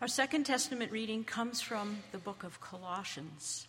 Our Second Testament reading comes from the book of Colossians.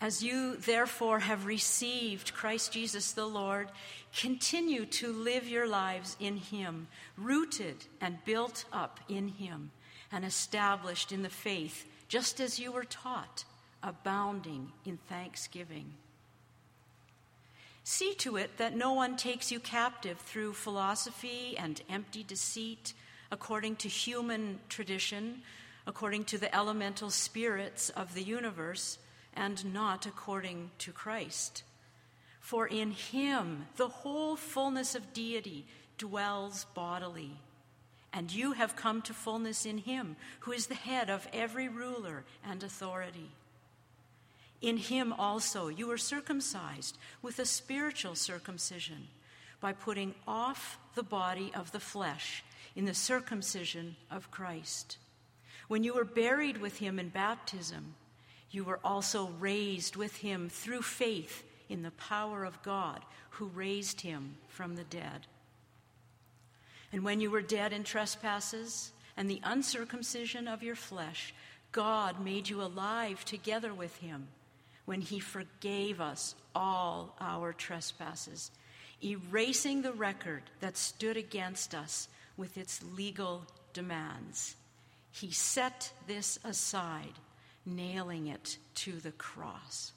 As you therefore have received Christ Jesus the Lord, continue to live your lives in Him, rooted and built up in Him, and established in the faith, just as you were taught, abounding in thanksgiving. See to it that no one takes you captive through philosophy and empty deceit, according to human tradition, according to the elemental spirits of the universe and not according to Christ. For in him the whole fullness of deity dwells bodily. And you have come to fullness in him, who is the head of every ruler and authority. In him also you were circumcised with a spiritual circumcision by putting off the body of the flesh in the circumcision of Christ. When you were buried with him in baptism, you were also raised with him through faith in the power of God who raised him from the dead. And when you were dead in trespasses and the uncircumcision of your flesh, God made you alive together with him when he forgave us all our trespasses, erasing the record that stood against us with its legal demands. He set this aside nailing it to the cross.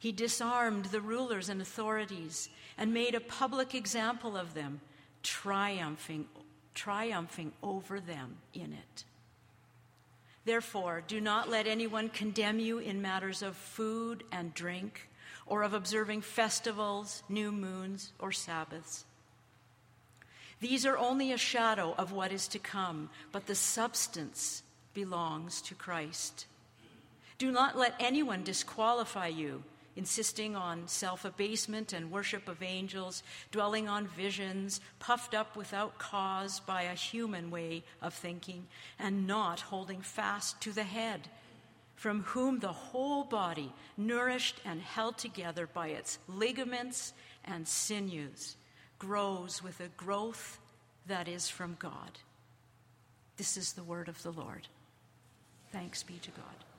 He disarmed the rulers and authorities and made a public example of them, triumphing, triumphing over them in it. Therefore, do not let anyone condemn you in matters of food and drink, or of observing festivals, new moons, or Sabbaths. These are only a shadow of what is to come, but the substance belongs to Christ. Do not let anyone disqualify you, insisting on self abasement and worship of angels, dwelling on visions, puffed up without cause by a human way of thinking, and not holding fast to the head, from whom the whole body, nourished and held together by its ligaments and sinews, grows with a growth that is from God. This is the word of the Lord. Thanks be to God.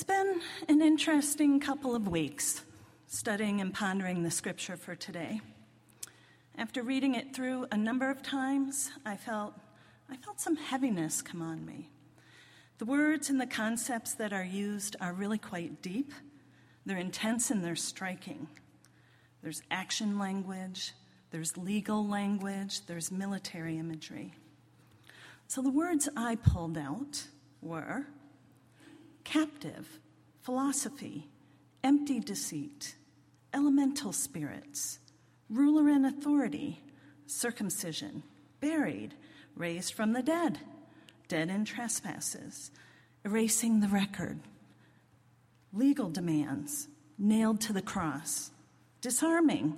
It's been an interesting couple of weeks studying and pondering the scripture for today. After reading it through a number of times, I felt, I felt some heaviness come on me. The words and the concepts that are used are really quite deep. They're intense and they're striking. There's action language, there's legal language, there's military imagery. So the words I pulled out were captive, philosophy, empty deceit, elemental spirits, ruler and authority, circumcision, buried, raised from the dead, dead in trespasses, erasing the record, legal demands, nailed to the cross, disarming,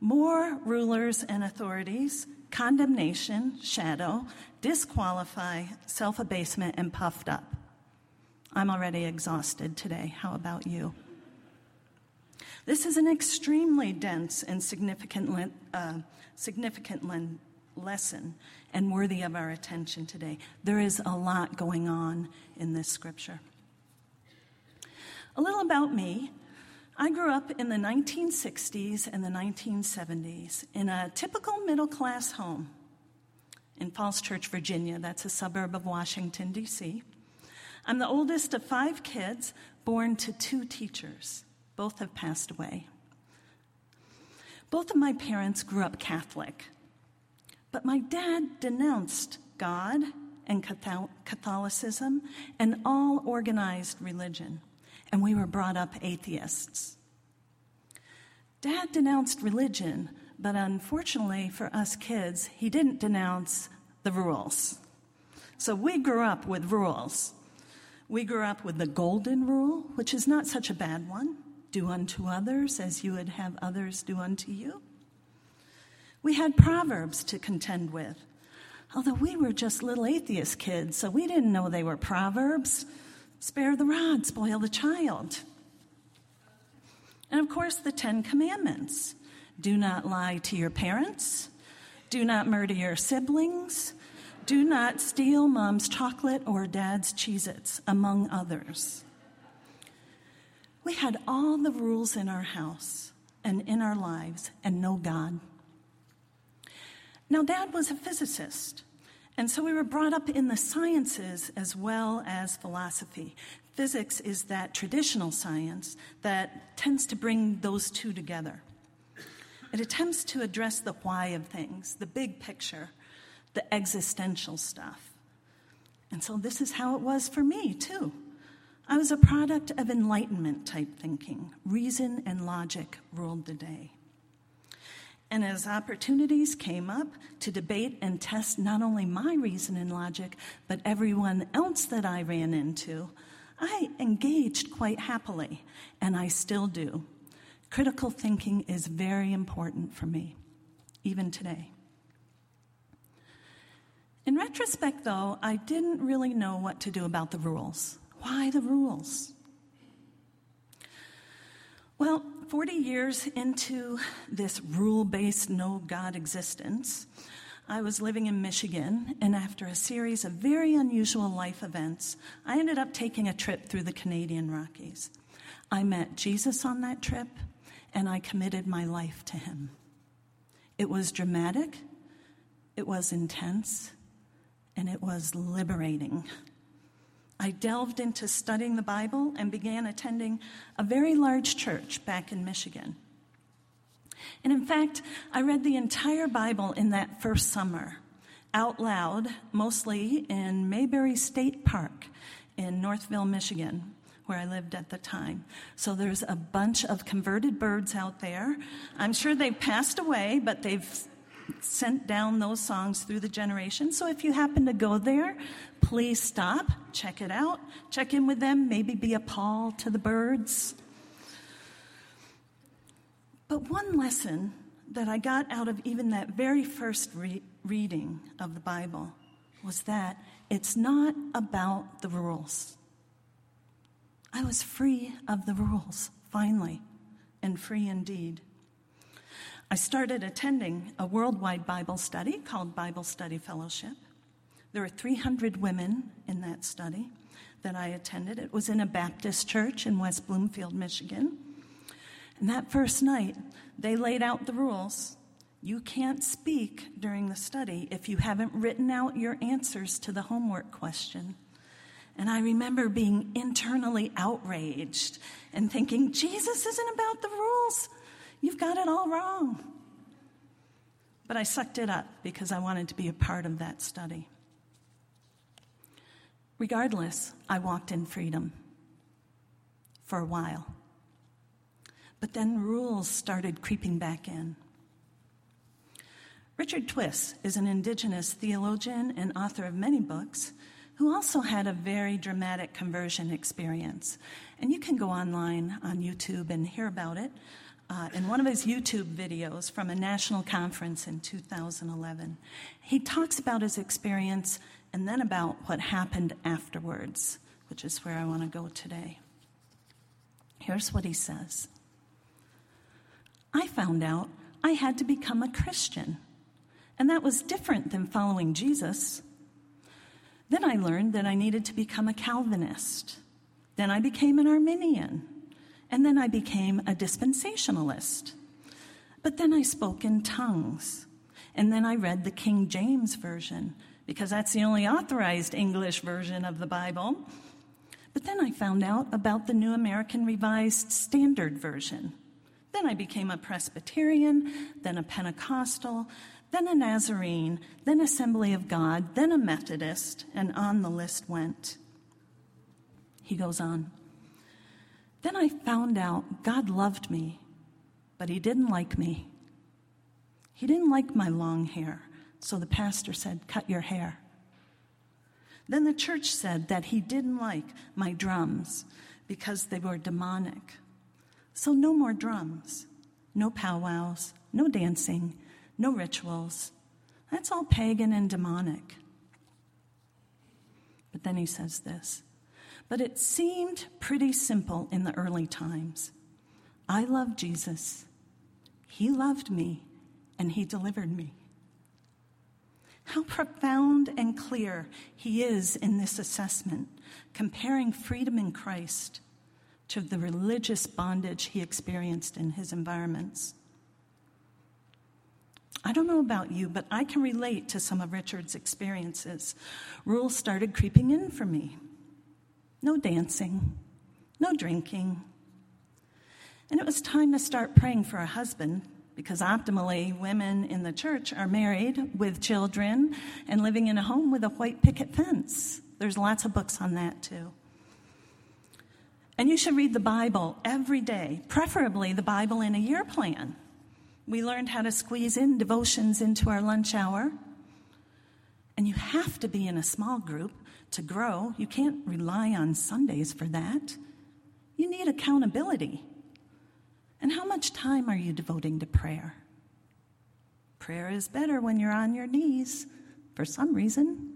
more rulers and authorities, condemnation, shadow, disqualify, self abasement, and puffed up. I'm already exhausted today. How about you? This is an extremely dense and significant, uh, significant lesson and worthy of our attention today. There is a lot going on in this scripture. A little about me. I grew up in the 1960s and the 1970s in a typical middle class home in Falls Church, Virginia. That's a suburb of Washington, D.C. I'm the oldest of five kids born to two teachers. Both have passed away. Both of my parents grew up Catholic, but my dad denounced God and Catholicism and all organized religion, and we were brought up atheists. Dad denounced religion, but unfortunately for us kids, he didn't denounce the rules. So we grew up with rules. We grew up with the golden rule, which is not such a bad one do unto others as you would have others do unto you. We had Proverbs to contend with. Although we were just little atheist kids, so we didn't know they were proverbs. Spare the rod, spoil the child. And of course, the Ten Commandments do not lie to your parents, do not murder your siblings, do not steal mom's chocolate or dad's Cheez Its, among others. We had all the rules in our house and in our lives, and no God. Now, dad was a physicist, and so we were brought up in the sciences as well as philosophy. Physics is that traditional science that tends to bring those two together. It attempts to address the why of things, the big picture, the existential stuff. And so this is how it was for me, too. I was a product of Enlightenment type thinking. Reason and logic ruled the day. And as opportunities came up to debate and test not only my reason and logic, but everyone else that I ran into, I engaged quite happily, and I still do. Critical thinking is very important for me, even today. In retrospect, though, I didn't really know what to do about the rules. Why the rules? Well, 40 years into this rule based no God existence, I was living in Michigan, and after a series of very unusual life events, I ended up taking a trip through the Canadian Rockies. I met Jesus on that trip, and I committed my life to him. It was dramatic, it was intense, and it was liberating. I delved into studying the Bible and began attending a very large church back in Michigan. And in fact, I read the entire Bible in that first summer, out loud, mostly in Maybury State Park in Northville, Michigan where I lived at the time. So there's a bunch of converted birds out there. I'm sure they've passed away, but they've sent down those songs through the generations. So if you happen to go there, please stop, check it out, check in with them, maybe be a pal to the birds. But one lesson that I got out of even that very first re- reading of the Bible was that it's not about the rules. I was free of the rules, finally, and free indeed. I started attending a worldwide Bible study called Bible Study Fellowship. There were 300 women in that study that I attended. It was in a Baptist church in West Bloomfield, Michigan. And that first night, they laid out the rules. You can't speak during the study if you haven't written out your answers to the homework question. And I remember being internally outraged and thinking, Jesus isn't about the rules. You've got it all wrong. But I sucked it up because I wanted to be a part of that study. Regardless, I walked in freedom for a while. But then rules started creeping back in. Richard Twiss is an indigenous theologian and author of many books who also had a very dramatic conversion experience. And you can go online on YouTube and hear about it uh, in one of his YouTube videos from a national conference in 2011. He talks about his experience and then about what happened afterwards, which is where I want to go today. Here's what he says I found out I had to become a Christian, and that was different than following Jesus. Then I learned that I needed to become a Calvinist. Then I became an Arminian. And then I became a dispensationalist. But then I spoke in tongues. And then I read the King James Version, because that's the only authorized English version of the Bible. But then I found out about the New American Revised Standard Version. Then I became a Presbyterian, then a Pentecostal, then a Nazarene, then Assembly of God, then a Methodist, and on the list went. He goes on. Then I found out God loved me, but He didn't like me. He didn't like my long hair, so the pastor said, Cut your hair. Then the church said that He didn't like my drums because they were demonic. So no more drums, no powwows, no dancing, no rituals, That's all pagan and demonic. But then he says this But it seemed pretty simple in the early times. I love Jesus. He loved me, and he delivered me. How profound and clear he is in this assessment, comparing freedom in Christ to the religious bondage he experienced in his environments. I don't know about you, but I can relate to some of Richard's experiences. Rules started creeping in for me no dancing, no drinking. And it was time to start praying for a husband because optimally, women in the church are married with children and living in a home with a white picket fence. There's lots of books on that too. And you should read the Bible every day, preferably the Bible in a year plan. We learned how to squeeze in devotions into our lunch hour. And you have to be in a small group to grow. You can't rely on Sundays for that. You need accountability. And how much time are you devoting to prayer? Prayer is better when you're on your knees for some reason.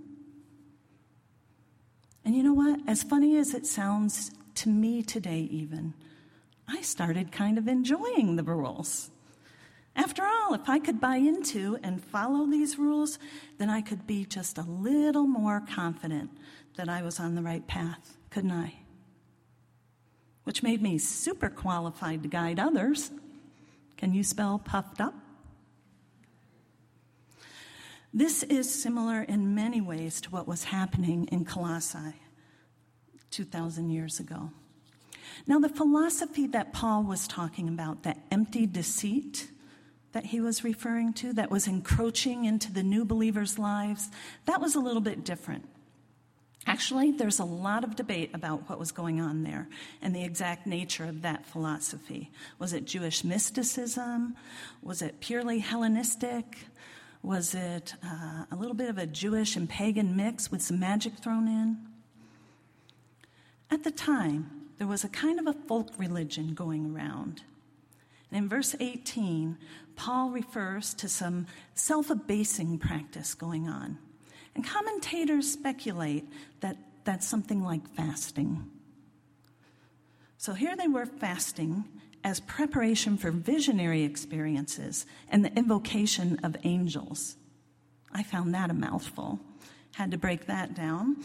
And you know what? As funny as it sounds to me today, even, I started kind of enjoying the rules. After all, if I could buy into and follow these rules, then I could be just a little more confident that I was on the right path, couldn't I? Which made me super qualified to guide others. Can you spell puffed up? This is similar in many ways to what was happening in Colossae 2,000 years ago. Now, the philosophy that Paul was talking about, that empty deceit, that he was referring to that was encroaching into the new believers' lives, that was a little bit different. Actually, there's a lot of debate about what was going on there and the exact nature of that philosophy. Was it Jewish mysticism? Was it purely Hellenistic? Was it uh, a little bit of a Jewish and pagan mix with some magic thrown in? At the time, there was a kind of a folk religion going around. And in verse 18, Paul refers to some self abasing practice going on. And commentators speculate that that's something like fasting. So here they were fasting as preparation for visionary experiences and the invocation of angels. I found that a mouthful. Had to break that down.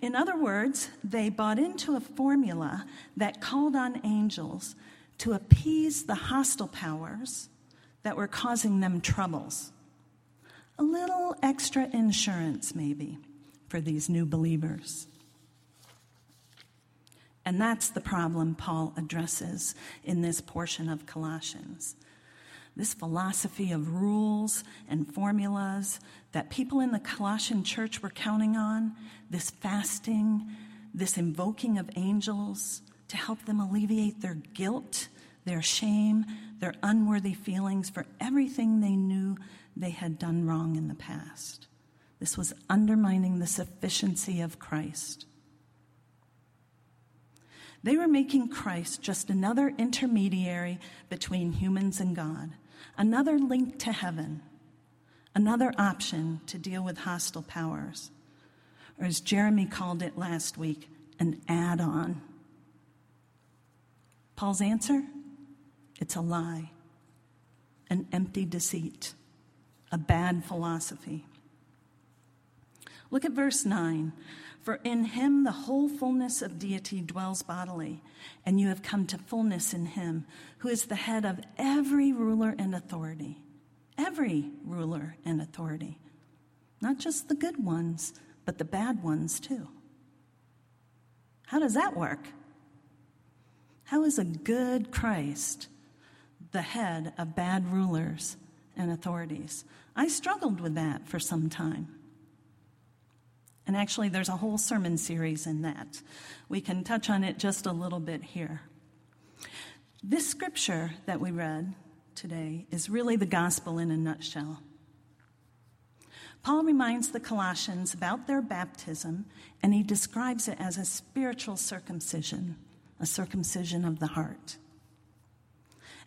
In other words, they bought into a formula that called on angels to appease the hostile powers that were causing them troubles. A little extra insurance, maybe, for these new believers. And that's the problem Paul addresses in this portion of Colossians. This philosophy of rules and formulas that people in the Colossian church were counting on, this fasting, this invoking of angels to help them alleviate their guilt their shame, their unworthy feelings for everything they knew they had done wrong in the past. This was undermining the sufficiency of Christ. They were making Christ just another intermediary between humans and God, another link to heaven, another option to deal with hostile powers, or as Jeremy called it last week, an add on. Paul's answer? It's a lie, an empty deceit, a bad philosophy. Look at verse 9. For in him the whole fullness of deity dwells bodily, and you have come to fullness in him, who is the head of every ruler and authority. Every ruler and authority. Not just the good ones, but the bad ones too. How does that work? How is a good Christ the head of bad rulers and authorities. I struggled with that for some time. And actually, there's a whole sermon series in that. We can touch on it just a little bit here. This scripture that we read today is really the gospel in a nutshell. Paul reminds the Colossians about their baptism, and he describes it as a spiritual circumcision, a circumcision of the heart.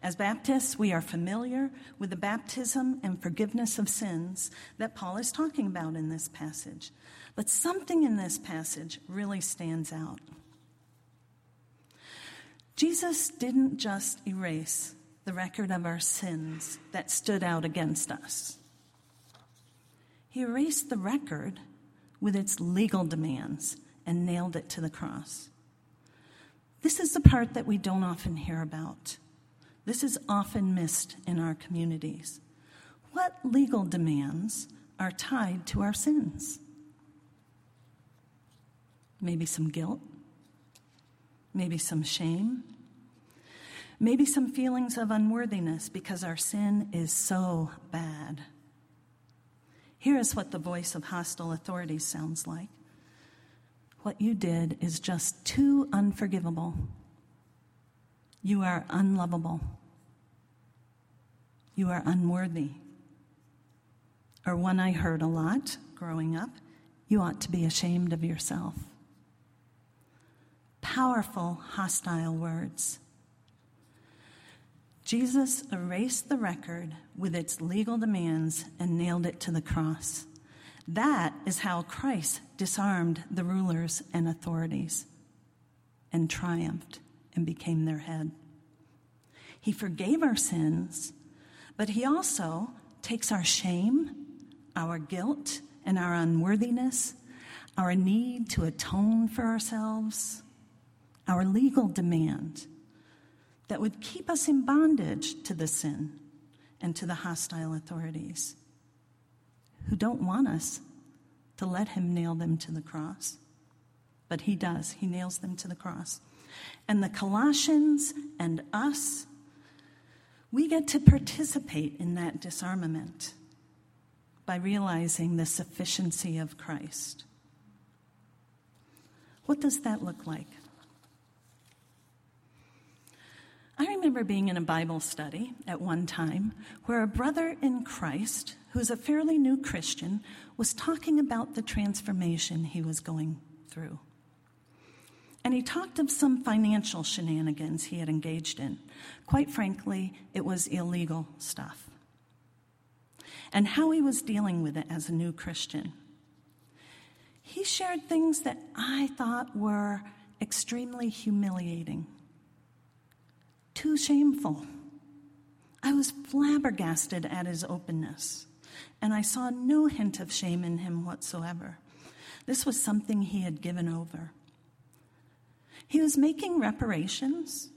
As Baptists, we are familiar with the baptism and forgiveness of sins that Paul is talking about in this passage. But something in this passage really stands out. Jesus didn't just erase the record of our sins that stood out against us, He erased the record with its legal demands and nailed it to the cross. This is the part that we don't often hear about. This is often missed in our communities. What legal demands are tied to our sins? Maybe some guilt, maybe some shame, maybe some feelings of unworthiness because our sin is so bad. Here is what the voice of hostile authorities sounds like. What you did is just too unforgivable. You are unlovable. You are unworthy. Or one I heard a lot growing up you ought to be ashamed of yourself. Powerful, hostile words. Jesus erased the record with its legal demands and nailed it to the cross. That is how Christ disarmed the rulers and authorities and triumphed and became their head. He forgave our sins, but He also takes our shame, our guilt, and our unworthiness, our need to atone for ourselves, our legal demand that would keep us in bondage to the sin and to the hostile authorities who don't want us to let him nail them to the cross. But he does, he nails them to the cross. And the Colossians and us, we get to participate in that disarmament by realizing the sufficiency of Christ. What does that look like? I remember being in a Bible study at one time where a brother in Christ, who's a fairly new Christian, was talking about the transformation he was going through. And he talked of some financial shenanigans he had engaged in. Quite frankly, it was illegal stuff. And how he was dealing with it as a new Christian. He shared things that I thought were extremely humiliating too shameful. I was flabbergasted at his openness, and I saw no hint of shame in him whatsoever. This was something he had given over. He was making reparations,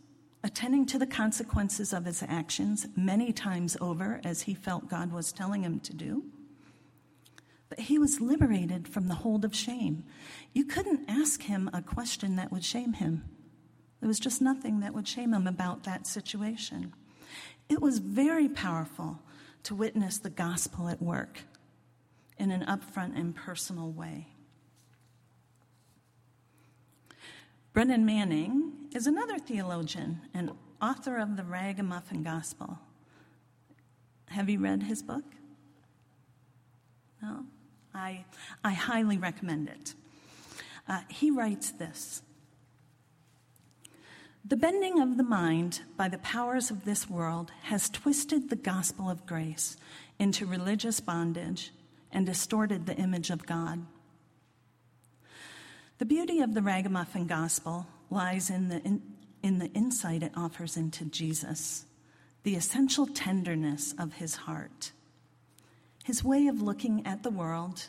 attending to the consequences of his actions many times over, as he felt God was telling him to do. But he was liberated from the hold of shame. You couldn't ask him a question that would shame him. There was just nothing that would shame him about that situation. It was very powerful to witness the gospel at work in an upfront and personal way. Brennan Manning is another theologian and author of the Ragamuffin Gospel. Have you read his book? No? I, I highly recommend it. Uh, he writes this the bending of the mind by the powers of this world has twisted the gospel of grace into religious bondage and distorted the image of God. The beauty of the ragamuffin gospel lies in the, in, in the insight it offers into Jesus, the essential tenderness of his heart, his way of looking at the world,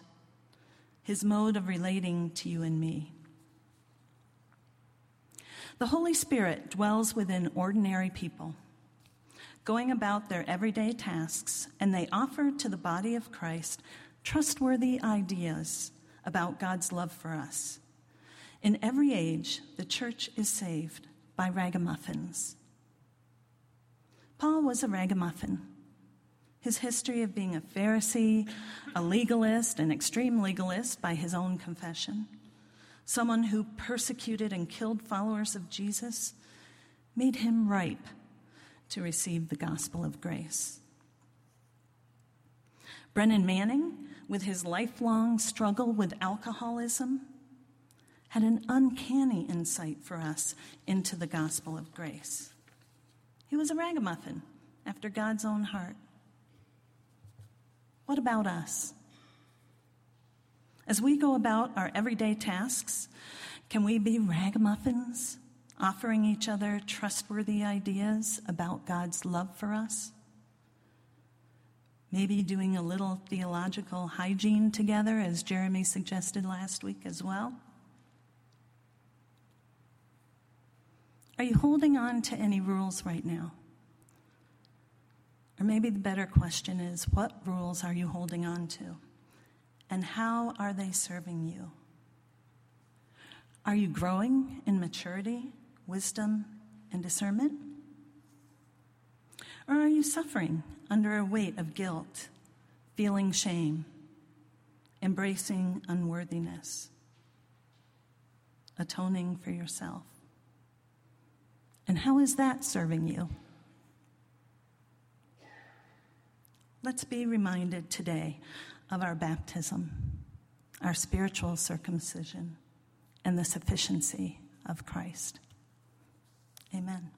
his mode of relating to you and me. The Holy Spirit dwells within ordinary people, going about their everyday tasks, and they offer to the body of Christ trustworthy ideas about God's love for us. In every age, the church is saved by ragamuffins. Paul was a ragamuffin. His history of being a Pharisee, a legalist, an extreme legalist by his own confession, someone who persecuted and killed followers of Jesus, made him ripe to receive the gospel of grace. Brennan Manning, with his lifelong struggle with alcoholism, had an uncanny insight for us into the gospel of grace. He was a ragamuffin after God's own heart. What about us? As we go about our everyday tasks, can we be ragamuffins, offering each other trustworthy ideas about God's love for us? Maybe doing a little theological hygiene together, as Jeremy suggested last week as well. Are you holding on to any rules right now? Or maybe the better question is what rules are you holding on to? And how are they serving you? Are you growing in maturity, wisdom, and discernment? Or are you suffering under a weight of guilt, feeling shame, embracing unworthiness, atoning for yourself? And how is that serving you? Let's be reminded today of our baptism, our spiritual circumcision, and the sufficiency of Christ. Amen.